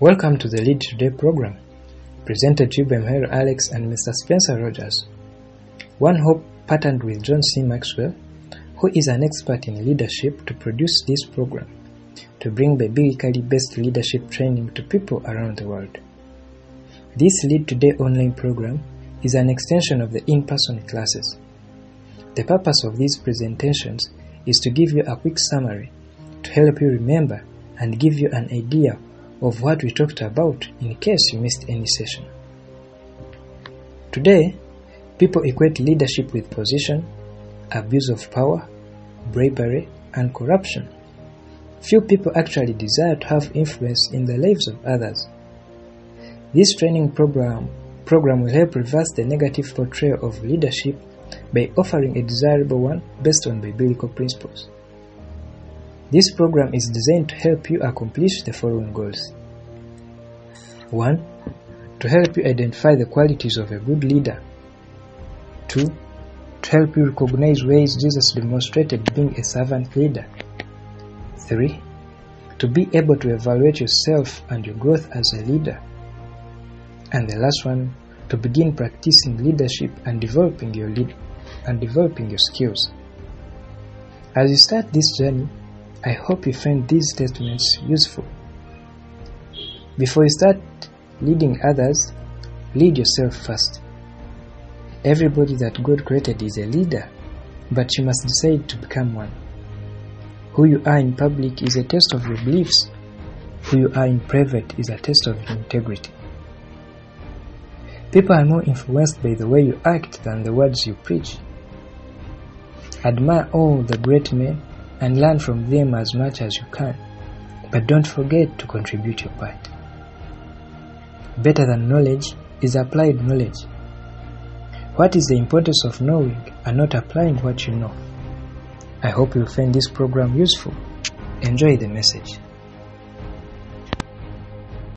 Welcome to the Lead Today program, presented to you by Mhero Alex and Mr. Spencer Rogers. One Hope partnered with John C. Maxwell, who is an expert in leadership, to produce this program to bring biblically based leadership training to people around the world. This Lead Today online program is an extension of the in person classes. The purpose of these presentations is to give you a quick summary to help you remember and give you an idea of what we talked about in case you missed any session. Today, people equate leadership with position, abuse of power, bribery, and corruption. Few people actually desire to have influence in the lives of others. This training program, program will help reverse the negative portrayal of leadership by offering a desirable one based on biblical principles. This program is designed to help you accomplish the following goals 1. To help you identify the qualities of a good leader. 2. To help you recognize ways Jesus demonstrated being a servant leader. 3. To be able to evaluate yourself and your growth as a leader. And the last one, to begin practicing leadership and developing your lead and developing your skills. As you start this journey, I hope you find these statements useful. Before you start leading others, lead yourself first. Everybody that God created is a leader, but you must decide to become one. Who you are in public is a test of your beliefs. Who you are in private is a test of your integrity. People are more influenced by the way you act than the words you preach. Admire all the great men and learn from them as much as you can, but don't forget to contribute your part. Better than knowledge is applied knowledge. What is the importance of knowing and not applying what you know? I hope you'll find this program useful. Enjoy the message.